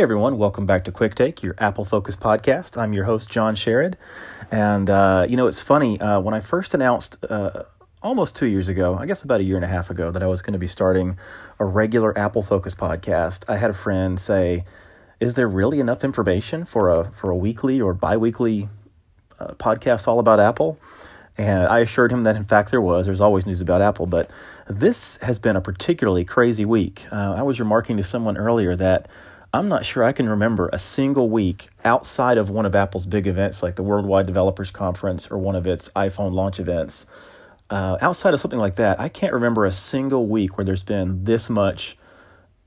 Hey everyone, welcome back to Quick Take, your Apple Focus podcast. I'm your host, John Sherrod. And, uh, you know, it's funny, uh, when I first announced uh, almost two years ago, I guess about a year and a half ago, that I was going to be starting a regular Apple Focus podcast, I had a friend say, Is there really enough information for a, for a weekly or bi weekly uh, podcast all about Apple? And I assured him that, in fact, there was. There's always news about Apple. But this has been a particularly crazy week. Uh, I was remarking to someone earlier that I'm not sure I can remember a single week outside of one of Apple's big events like the Worldwide Developers Conference or one of its iPhone launch events. Uh, outside of something like that, I can't remember a single week where there's been this much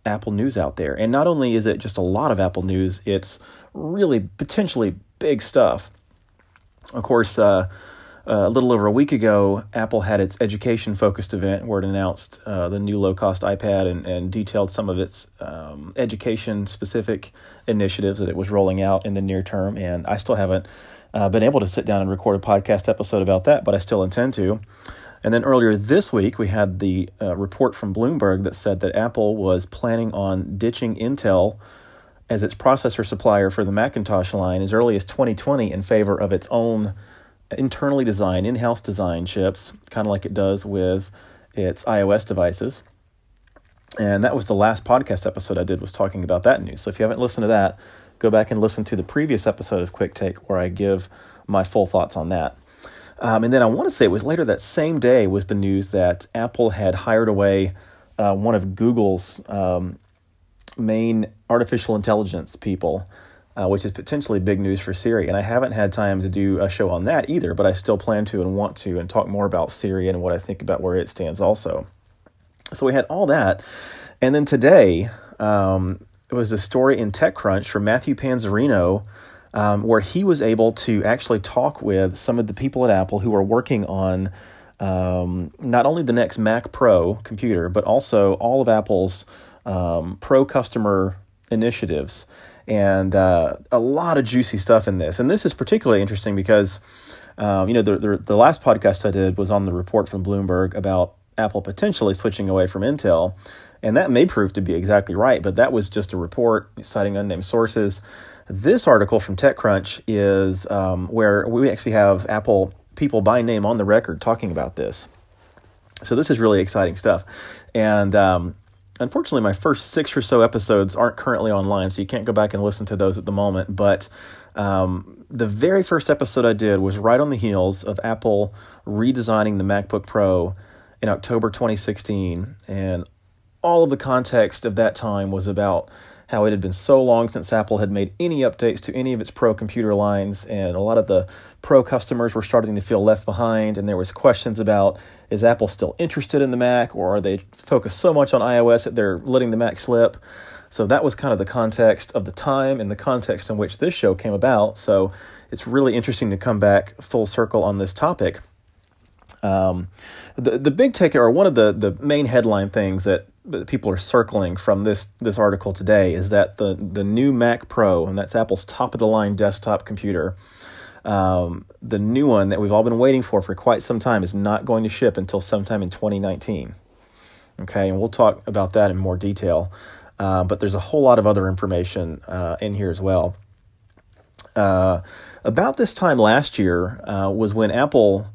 Apple news out there. And not only is it just a lot of Apple news, it's really potentially big stuff. Of course, uh, uh, a little over a week ago, Apple had its education focused event where it announced uh, the new low cost iPad and, and, detailed some of its um, education specific initiatives that it was rolling out in the near term. And I still haven't uh, been able to sit down and record a podcast episode about that, but I still intend to. And then earlier this week, we had the uh, report from Bloomberg that said that Apple was planning on ditching Intel as its processor supplier for the Macintosh line as early as 2020 in favor of its own internally designed, in house design chips, kind of like it does with its iOS devices. And that was the last podcast episode I did was talking about that news. So if you haven't listened to that, go back and listen to the previous episode of Quick Take where I give my full thoughts on that. Um, and then I want to say it was later that same day was the news that Apple had hired away uh, one of Google's um, main artificial intelligence people uh, which is potentially big news for Siri. And I haven't had time to do a show on that either, but I still plan to and want to and talk more about Siri and what I think about where it stands also. So we had all that. And then today, um, it was a story in TechCrunch from Matthew Panzarino. Um, where he was able to actually talk with some of the people at Apple who are working on um, not only the next Mac Pro computer, but also all of Apple's um, pro customer initiatives and uh, a lot of juicy stuff in this. And this is particularly interesting because, um, you know, the, the, the last podcast I did was on the report from Bloomberg about Apple potentially switching away from Intel, and that may prove to be exactly right. But that was just a report citing unnamed sources. This article from TechCrunch is um, where we actually have Apple people by name on the record talking about this. So this is really exciting stuff, and um, unfortunately, my first six or so episodes aren't currently online, so you can't go back and listen to those at the moment. But um, the very first episode I did was right on the heels of Apple redesigning the MacBook Pro in October 2016. And all of the context of that time was about how it had been so long since Apple had made any updates to any of its Pro computer lines, and a lot of the Pro customers were starting to feel left behind. And there was questions about is Apple still interested in the Mac, or are they focused so much on iOS that they're letting the Mac slip? So that was kind of the context of the time and the context in which this show came about. So it's really interesting to come back full circle on this topic. Um, the the big takeaway, or one of the the main headline things that that people are circling from this this article today is that the the new Mac Pro, and that's Apple's top of the line desktop computer, um, the new one that we've all been waiting for for quite some time, is not going to ship until sometime in 2019. Okay, and we'll talk about that in more detail. Uh, but there's a whole lot of other information uh, in here as well. Uh, about this time last year uh, was when Apple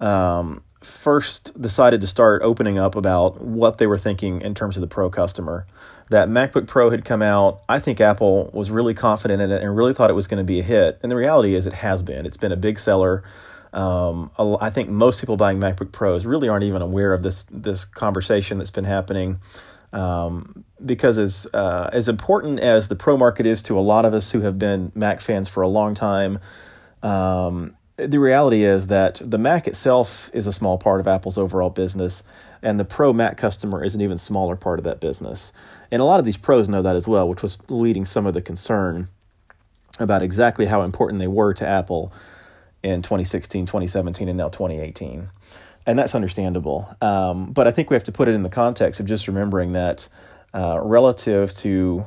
um, first decided to start opening up about what they were thinking in terms of the pro customer. That MacBook Pro had come out. I think Apple was really confident in it and really thought it was going to be a hit. And the reality is, it has been. It's been a big seller. Um, I think most people buying MacBook Pros really aren't even aware of this this conversation that's been happening. Um, because as uh, as important as the pro market is to a lot of us who have been Mac fans for a long time, um, the reality is that the Mac itself is a small part of Apple's overall business, and the Pro Mac customer is an even smaller part of that business. And a lot of these pros know that as well, which was leading some of the concern about exactly how important they were to Apple in 2016, 2017, and now 2018. And that's understandable. Um, but I think we have to put it in the context of just remembering that uh, relative to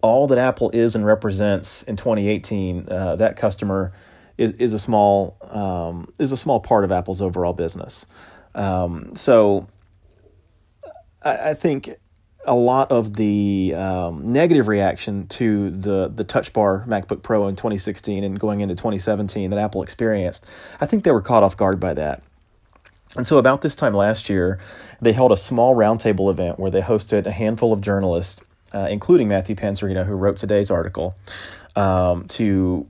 all that Apple is and represents in 2018, uh, that customer is, is a small um, is a small part of Apple's overall business. Um, so I, I, think a lot of the um, negative reaction to the the Touch Bar MacBook Pro in 2016 and going into 2017 that Apple experienced, I think they were caught off guard by that. And so, about this time last year, they held a small roundtable event where they hosted a handful of journalists, uh, including Matthew Panzarino, who wrote today's article, um, to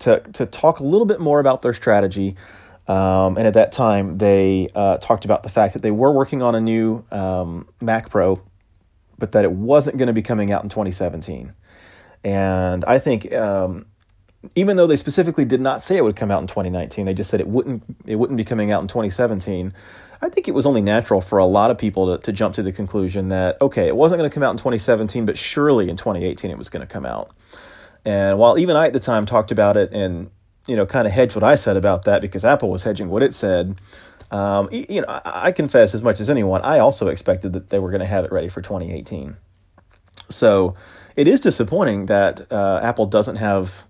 to to talk a little bit more about their strategy. Um, and at that time, they uh, talked about the fact that they were working on a new um, Mac Pro, but that it wasn't going to be coming out in 2017. And I think um, even though they specifically did not say it would come out in 2019, they just said it wouldn't it wouldn't be coming out in 2017. I think it was only natural for a lot of people to, to jump to the conclusion that okay, it wasn't going to come out in 2017, but surely in 2018 it was going to come out. And while even I at the time talked about it and you know kind of hedged what I said about that because Apple was hedging what it said, um, you know I, I confess as much as anyone, I also expected that they were going to have it ready for 2018. So it is disappointing that uh, Apple doesn't have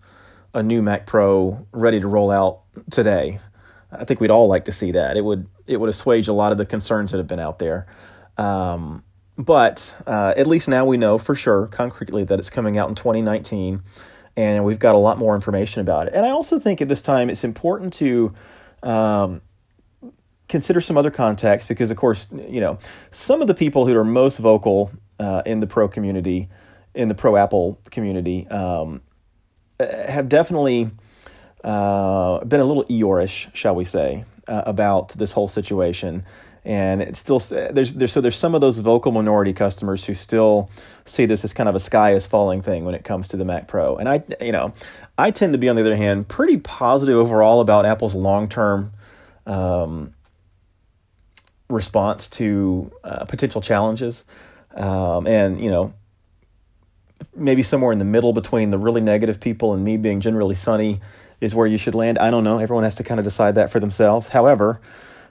a new Mac Pro ready to roll out today. I think we'd all like to see that. It would it would assuage a lot of the concerns that have been out there. Um, but uh, at least now we know for sure, concretely, that it's coming out in 2019, and we've got a lot more information about it. And I also think at this time it's important to um, consider some other context because, of course, you know some of the people who are most vocal uh, in the pro community, in the pro Apple community, um, have definitely uh, been a little Eeyorish, shall we say, uh, about this whole situation. And it's still there's there's so there's some of those vocal minority customers who still see this as kind of a sky is falling thing when it comes to the Mac Pro. And I you know I tend to be on the other hand pretty positive overall about Apple's long term um, response to uh, potential challenges. Um, and you know maybe somewhere in the middle between the really negative people and me being generally sunny is where you should land. I don't know. Everyone has to kind of decide that for themselves. However,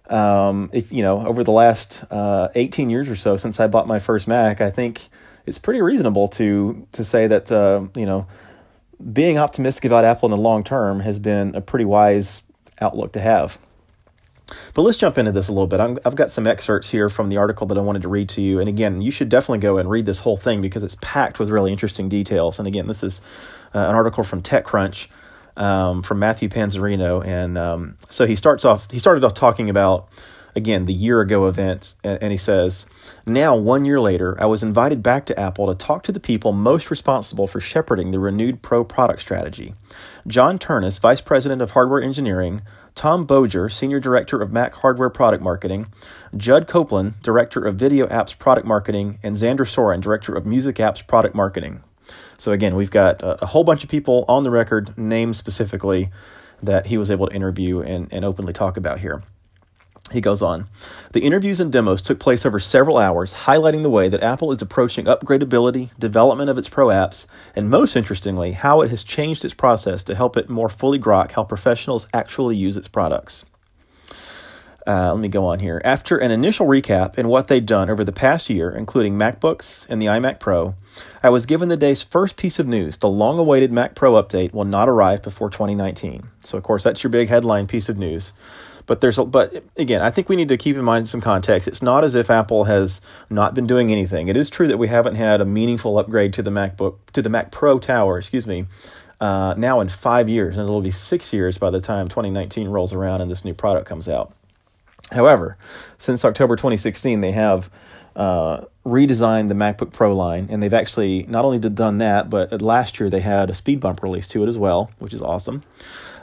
um, if you know, over the last uh, 18 years or so since I bought my first Mac, I think it's pretty reasonable to to say that uh, you know being optimistic about Apple in the long term has been a pretty wise outlook to have. But let's jump into this a little bit. i have got some excerpts here from the article that I wanted to read to you. And again, you should definitely go and read this whole thing because it's packed with really interesting details. And again, this is uh, an article from TechCrunch um, from Matthew Panzarino, And um, so he starts off, he started off talking about, again, the year ago event. And, and he says, Now, one year later, I was invited back to Apple to talk to the people most responsible for shepherding the renewed pro product strategy. John Ternus, Vice President of Hardware Engineering, Tom Boger, Senior Director of Mac Hardware Product Marketing, Judd Copeland, Director of Video Apps Product Marketing, and Xander Soren, Director of Music Apps Product Marketing. So, again, we've got a, a whole bunch of people on the record, named specifically, that he was able to interview and, and openly talk about here. He goes on. The interviews and demos took place over several hours, highlighting the way that Apple is approaching upgradability, development of its pro apps, and most interestingly, how it has changed its process to help it more fully grok how professionals actually use its products. Uh, let me go on here. After an initial recap in what they'd done over the past year, including MacBooks and the iMac Pro, I was given the day's first piece of news. The long awaited Mac Pro update will not arrive before 2019. So, of course, that's your big headline piece of news. But there's a, but again, I think we need to keep in mind some context. It's not as if Apple has not been doing anything. It is true that we haven't had a meaningful upgrade to the MacBook to the Mac Pro Tower, excuse me, uh, now in five years, and it'll be six years by the time 2019 rolls around and this new product comes out. However, since October 2016, they have uh, redesigned the MacBook Pro line, and they've actually not only done that, but last year they had a speed bump release to it as well, which is awesome.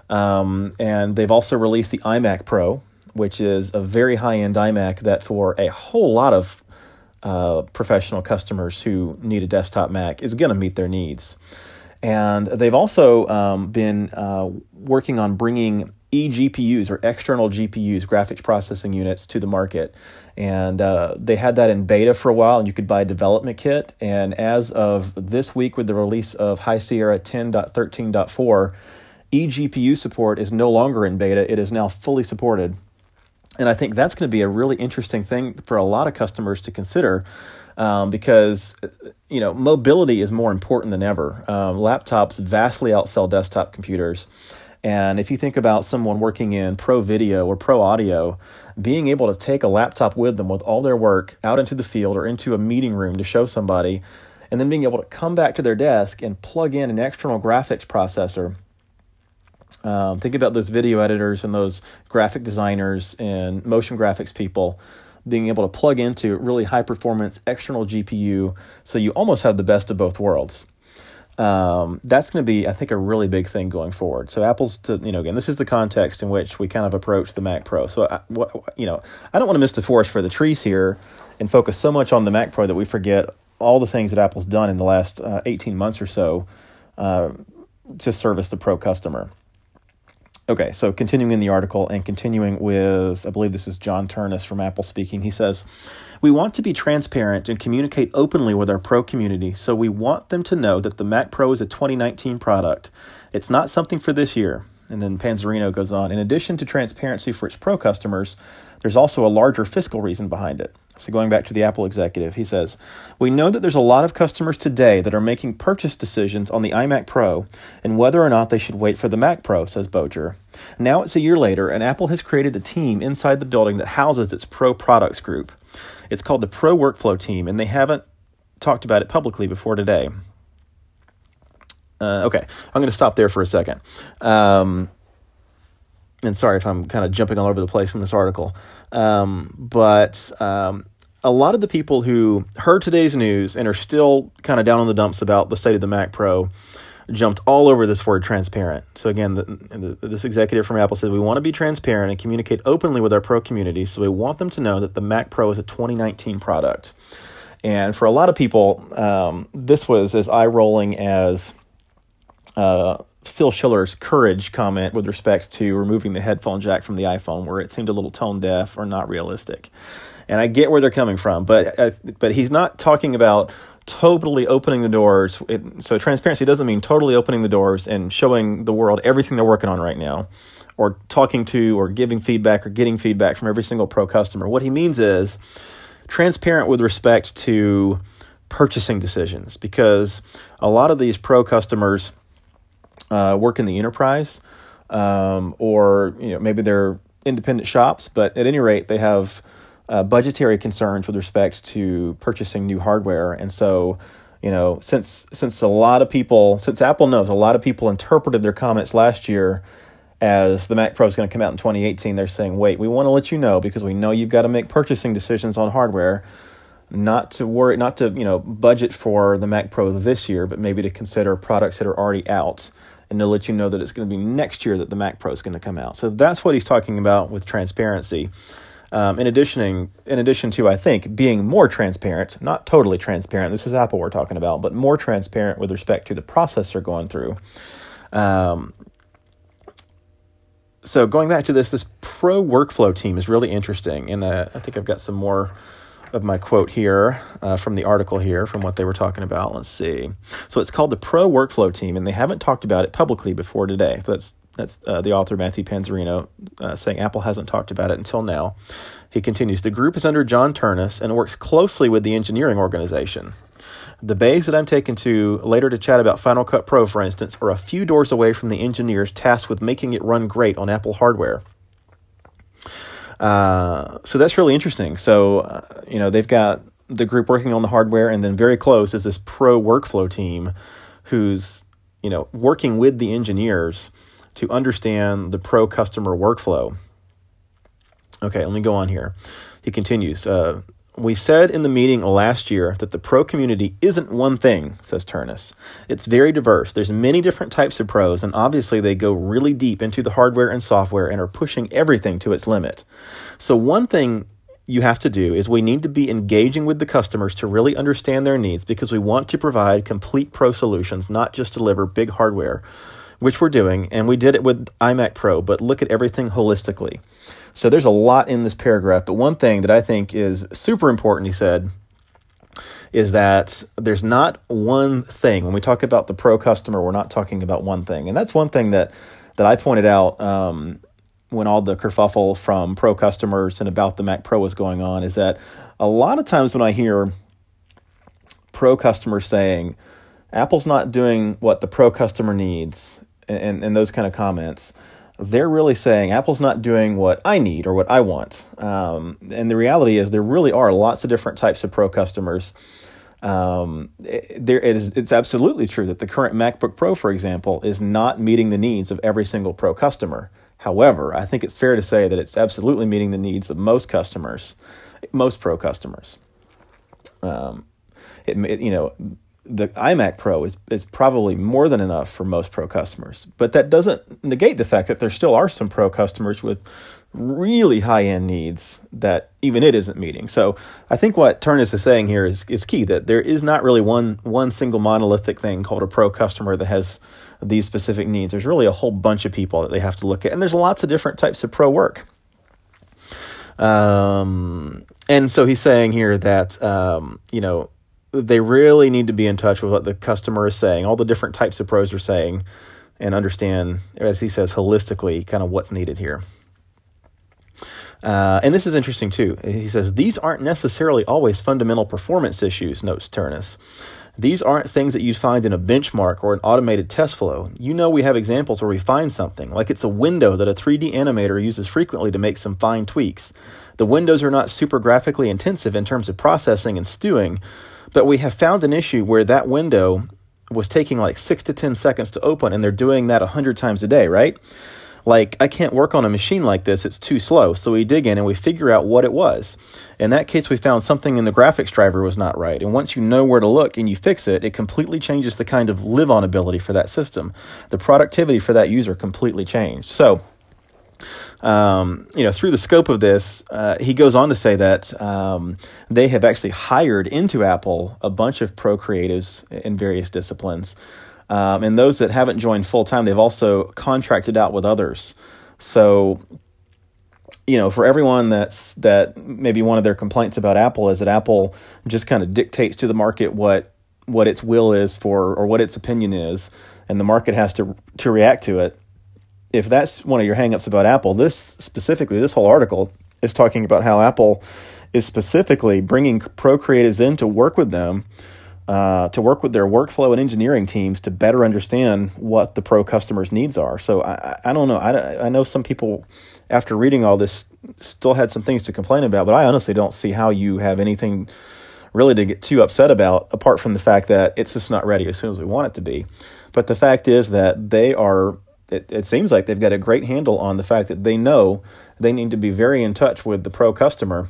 Um, and they've also released the iMac Pro, which is a very high end iMac that for a whole lot of uh, professional customers who need a desktop Mac is going to meet their needs. And they've also um, been uh, working on bringing eGPUs or external GPUs, graphics processing units, to the market. And uh, they had that in beta for a while, and you could buy a development kit. And as of this week, with the release of High Sierra 10.13.4, eGPU support is no longer in beta, it is now fully supported. And I think that's going to be a really interesting thing for a lot of customers to consider um, because you know mobility is more important than ever. Um, laptops vastly outsell desktop computers, And if you think about someone working in pro video or pro audio, being able to take a laptop with them with all their work out into the field or into a meeting room to show somebody, and then being able to come back to their desk and plug in an external graphics processor. Um, think about those video editors and those graphic designers and motion graphics people being able to plug into really high performance external GPU so you almost have the best of both worlds um, that's going to be, I think, a really big thing going forward. So Apple's, to you know, again, this is the context in which we kind of approach the Mac Pro. So, I, what, you know, I don't want to miss the forest for the trees here and focus so much on the Mac Pro that we forget all the things that Apple's done in the last uh, 18 months or so uh, to service the Pro customer. Okay, so continuing in the article and continuing with, I believe this is John Ternus from Apple speaking. He says, We want to be transparent and communicate openly with our pro community, so we want them to know that the Mac Pro is a 2019 product. It's not something for this year. And then Panzarino goes on, in addition to transparency for its pro customers, there's also a larger fiscal reason behind it. So, going back to the Apple executive, he says, We know that there's a lot of customers today that are making purchase decisions on the iMac Pro and whether or not they should wait for the Mac Pro, says Boger. Now it's a year later, and Apple has created a team inside the building that houses its Pro products group. It's called the Pro Workflow Team, and they haven't talked about it publicly before today. Uh, okay, I'm going to stop there for a second. Um, and sorry if I'm kind of jumping all over the place in this article. Um, but um, a lot of the people who heard today's news and are still kind of down on the dumps about the state of the Mac Pro jumped all over this word transparent. So again, the, the, this executive from Apple said we want to be transparent and communicate openly with our pro community. So we want them to know that the Mac Pro is a 2019 product. And for a lot of people, um, this was as eye rolling as uh, Phil Schiller's courage comment with respect to removing the headphone jack from the iPhone, where it seemed a little tone deaf or not realistic. And I get where they're coming from, but uh, but he's not talking about totally opening the doors. It, so transparency doesn't mean totally opening the doors and showing the world everything they're working on right now, or talking to or giving feedback or getting feedback from every single pro customer. What he means is transparent with respect to purchasing decisions, because a lot of these pro customers uh, work in the enterprise, um, or you know maybe they're independent shops, but at any rate they have budgetary concerns with respect to purchasing new hardware, and so you know since since a lot of people since Apple knows a lot of people interpreted their comments last year as the Mac Pro is going to come out in 2018, they're saying, wait, we want to let you know because we know you've got to make purchasing decisions on hardware, not to worry, not to you know budget for the Mac Pro this year, but maybe to consider products that are already out and to let you know that it's going to be next year that the Mac Pro is going to come out. So that's what he's talking about with transparency. Um, in addition, in addition to I think being more transparent, not totally transparent. This is Apple we're talking about, but more transparent with respect to the process they're going through. Um, so going back to this, this pro workflow team is really interesting, and uh, I think I've got some more of my quote here uh, from the article here from what they were talking about. Let's see. So it's called the Pro Workflow Team, and they haven't talked about it publicly before today. That's that's uh, the author Matthew Panzarino uh, saying Apple hasn't talked about it until now. He continues: the group is under John Ternus and works closely with the engineering organization. The bays that I'm taken to later to chat about Final Cut Pro, for instance, are a few doors away from the engineers tasked with making it run great on Apple hardware. Uh, so that's really interesting. So, uh, you know, they've got the group working on the hardware, and then very close is this pro workflow team who's, you know, working with the engineers to understand the pro customer workflow. Okay, let me go on here. He continues. Uh, we said in the meeting last year that the pro community isn't one thing, says Ternus. It's very diverse. There's many different types of pros, and obviously they go really deep into the hardware and software and are pushing everything to its limit. So, one thing you have to do is we need to be engaging with the customers to really understand their needs because we want to provide complete pro solutions, not just deliver big hardware, which we're doing, and we did it with iMac Pro, but look at everything holistically. So there's a lot in this paragraph, but one thing that I think is super important, he said, is that there's not one thing. When we talk about the pro customer, we're not talking about one thing. And that's one thing that, that I pointed out um, when all the kerfuffle from pro customers and about the Mac Pro was going on is that a lot of times when I hear pro customers saying, Apple's not doing what the pro customer needs, and, and those kind of comments, they're really saying Apple's not doing what I need or what I want. Um, and the reality is, there really are lots of different types of pro customers. Um, it, there it is, it's absolutely true that the current MacBook Pro, for example, is not meeting the needs of every single pro customer. However, I think it's fair to say that it's absolutely meeting the needs of most customers, most pro customers. Um, it, it, you know, the iMac Pro is, is probably more than enough for most pro customers. But that doesn't negate the fact that there still are some pro customers with really high end needs that even it isn't meeting. So I think what Ternus is saying here is, is key that there is not really one one single monolithic thing called a pro customer that has these specific needs. There's really a whole bunch of people that they have to look at, and there's lots of different types of pro work. Um, and so he's saying here that um, you know they really need to be in touch with what the customer is saying, all the different types of pros are saying, and understand, as he says, holistically, kind of what's needed here. Uh, and this is interesting too. He says these aren't necessarily always fundamental performance issues, notes Ternus. These aren't things that you'd find in a benchmark or an automated test flow. You know, we have examples where we find something, like it's a window that a 3D animator uses frequently to make some fine tweaks. The windows are not super graphically intensive in terms of processing and stewing, but we have found an issue where that window was taking like six to 10 seconds to open, and they're doing that 100 times a day, right? Like, I can't work on a machine like this, it's too slow. So we dig in and we figure out what it was. In that case, we found something in the graphics driver was not right. And once you know where to look and you fix it, it completely changes the kind of live on ability for that system. The productivity for that user completely changed. So, um, you know, through the scope of this, uh, he goes on to say that um, they have actually hired into Apple a bunch of pro creatives in various disciplines. Um, and those that haven't joined full time, they've also contracted out with others. So, you know, for everyone that's that maybe one of their complaints about Apple is that Apple just kind of dictates to the market what what its will is for or what its opinion is, and the market has to to react to it if that's one of your hangups about Apple, this specifically, this whole article is talking about how Apple is specifically bringing pro creatives in to work with them, uh, to work with their workflow and engineering teams to better understand what the pro customers' needs are. So I, I don't know. I, I know some people, after reading all this, still had some things to complain about, but I honestly don't see how you have anything really to get too upset about, apart from the fact that it's just not ready as soon as we want it to be. But the fact is that they are it, it seems like they've got a great handle on the fact that they know they need to be very in touch with the pro customer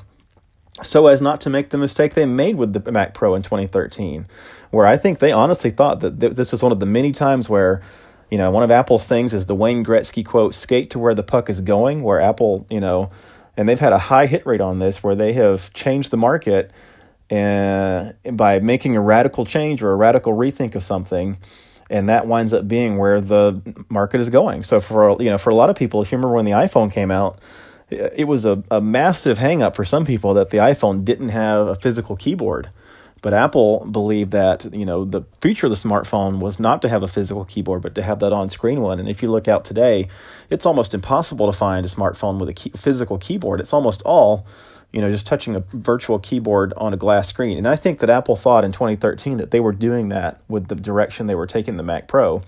so as not to make the mistake they made with the Mac Pro in 2013, where I think they honestly thought that th- this was one of the many times where, you know, one of Apple's things is the Wayne Gretzky quote, skate to where the puck is going, where Apple, you know, and they've had a high hit rate on this where they have changed the market and uh, by making a radical change or a radical rethink of something and that winds up being where the market is going. So for you know for a lot of people, if you remember when the iPhone came out, it was a, a massive hangup for some people that the iPhone didn't have a physical keyboard. But Apple believed that you know the feature of the smartphone was not to have a physical keyboard, but to have that on-screen one. And if you look out today, it's almost impossible to find a smartphone with a key, physical keyboard. It's almost all you know, just touching a virtual keyboard on a glass screen. And I think that Apple thought in 2013 that they were doing that with the direction they were taking the Mac Pro.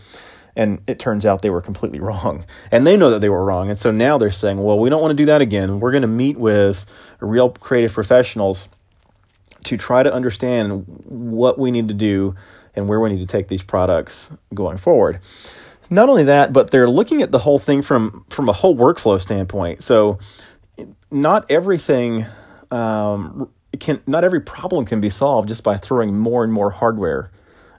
And it turns out they were completely wrong. And they know that they were wrong. And so now they're saying, well, we don't want to do that again. We're going to meet with real creative professionals to try to understand what we need to do and where we need to take these products going forward. Not only that, but they're looking at the whole thing from from a whole workflow standpoint. So not everything um, can not every problem can be solved just by throwing more and more hardware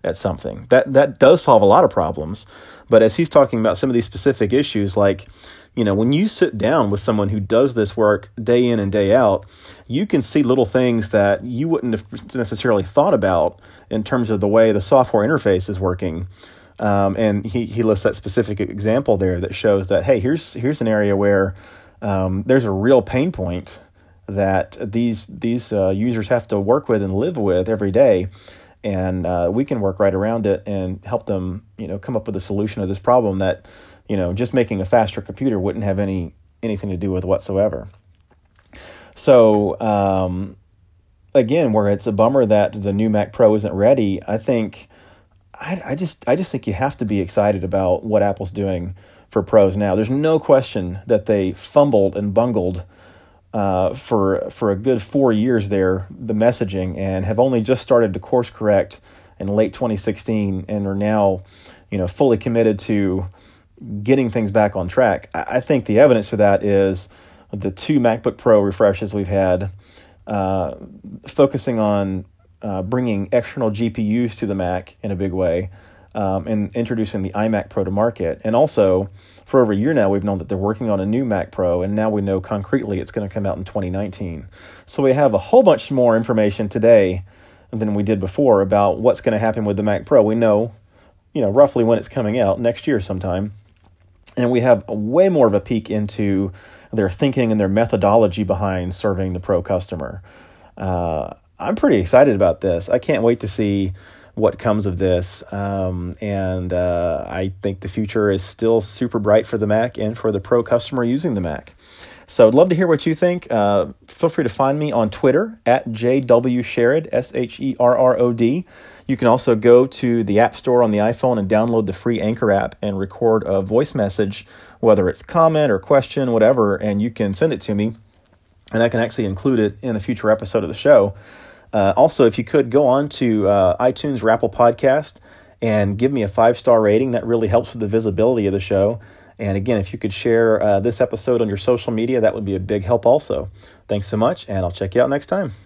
at something. That that does solve a lot of problems, but as he's talking about some of these specific issues, like you know, when you sit down with someone who does this work day in and day out, you can see little things that you wouldn't have necessarily thought about in terms of the way the software interface is working. Um, and he, he lists that specific example there that shows that hey, here's here's an area where um, there's a real pain point that these these uh, users have to work with and live with every day, and uh, we can work right around it and help them, you know, come up with a solution to this problem that, you know, just making a faster computer wouldn't have any anything to do with whatsoever. So um, again, where it's a bummer that the new Mac Pro isn't ready, I think I, I just I just think you have to be excited about what Apple's doing for pros now. There's no question that they fumbled and bungled uh, for for a good four years there the messaging and have only just started to course correct in late 2016 and are now you know fully committed to getting things back on track. I, I think the evidence for that is the two MacBook Pro refreshes we've had, uh, focusing on uh, bringing external GPUs to the Mac in a big way, um, and introducing the iMac Pro to market. And also, for over a year now, we've known that they're working on a new Mac Pro, and now we know concretely it's going to come out in 2019. So we have a whole bunch more information today than we did before about what's going to happen with the Mac Pro. We know, you know, roughly when it's coming out next year sometime, and we have way more of a peek into their thinking and their methodology behind serving the pro customer. Uh, I'm pretty excited about this. I can't wait to see what comes of this. Um, and uh, I think the future is still super bright for the Mac and for the pro customer using the Mac. So I'd love to hear what you think. Uh, feel free to find me on Twitter at JW S H E R R O D. You can also go to the App Store on the iPhone and download the free Anchor app and record a voice message, whether it's comment or question, whatever, and you can send it to me. And I can actually include it in a future episode of the show. Uh, also, if you could go on to uh, iTunes or Apple Podcast and give me a five star rating, that really helps with the visibility of the show. And again, if you could share uh, this episode on your social media, that would be a big help also. Thanks so much, and I'll check you out next time.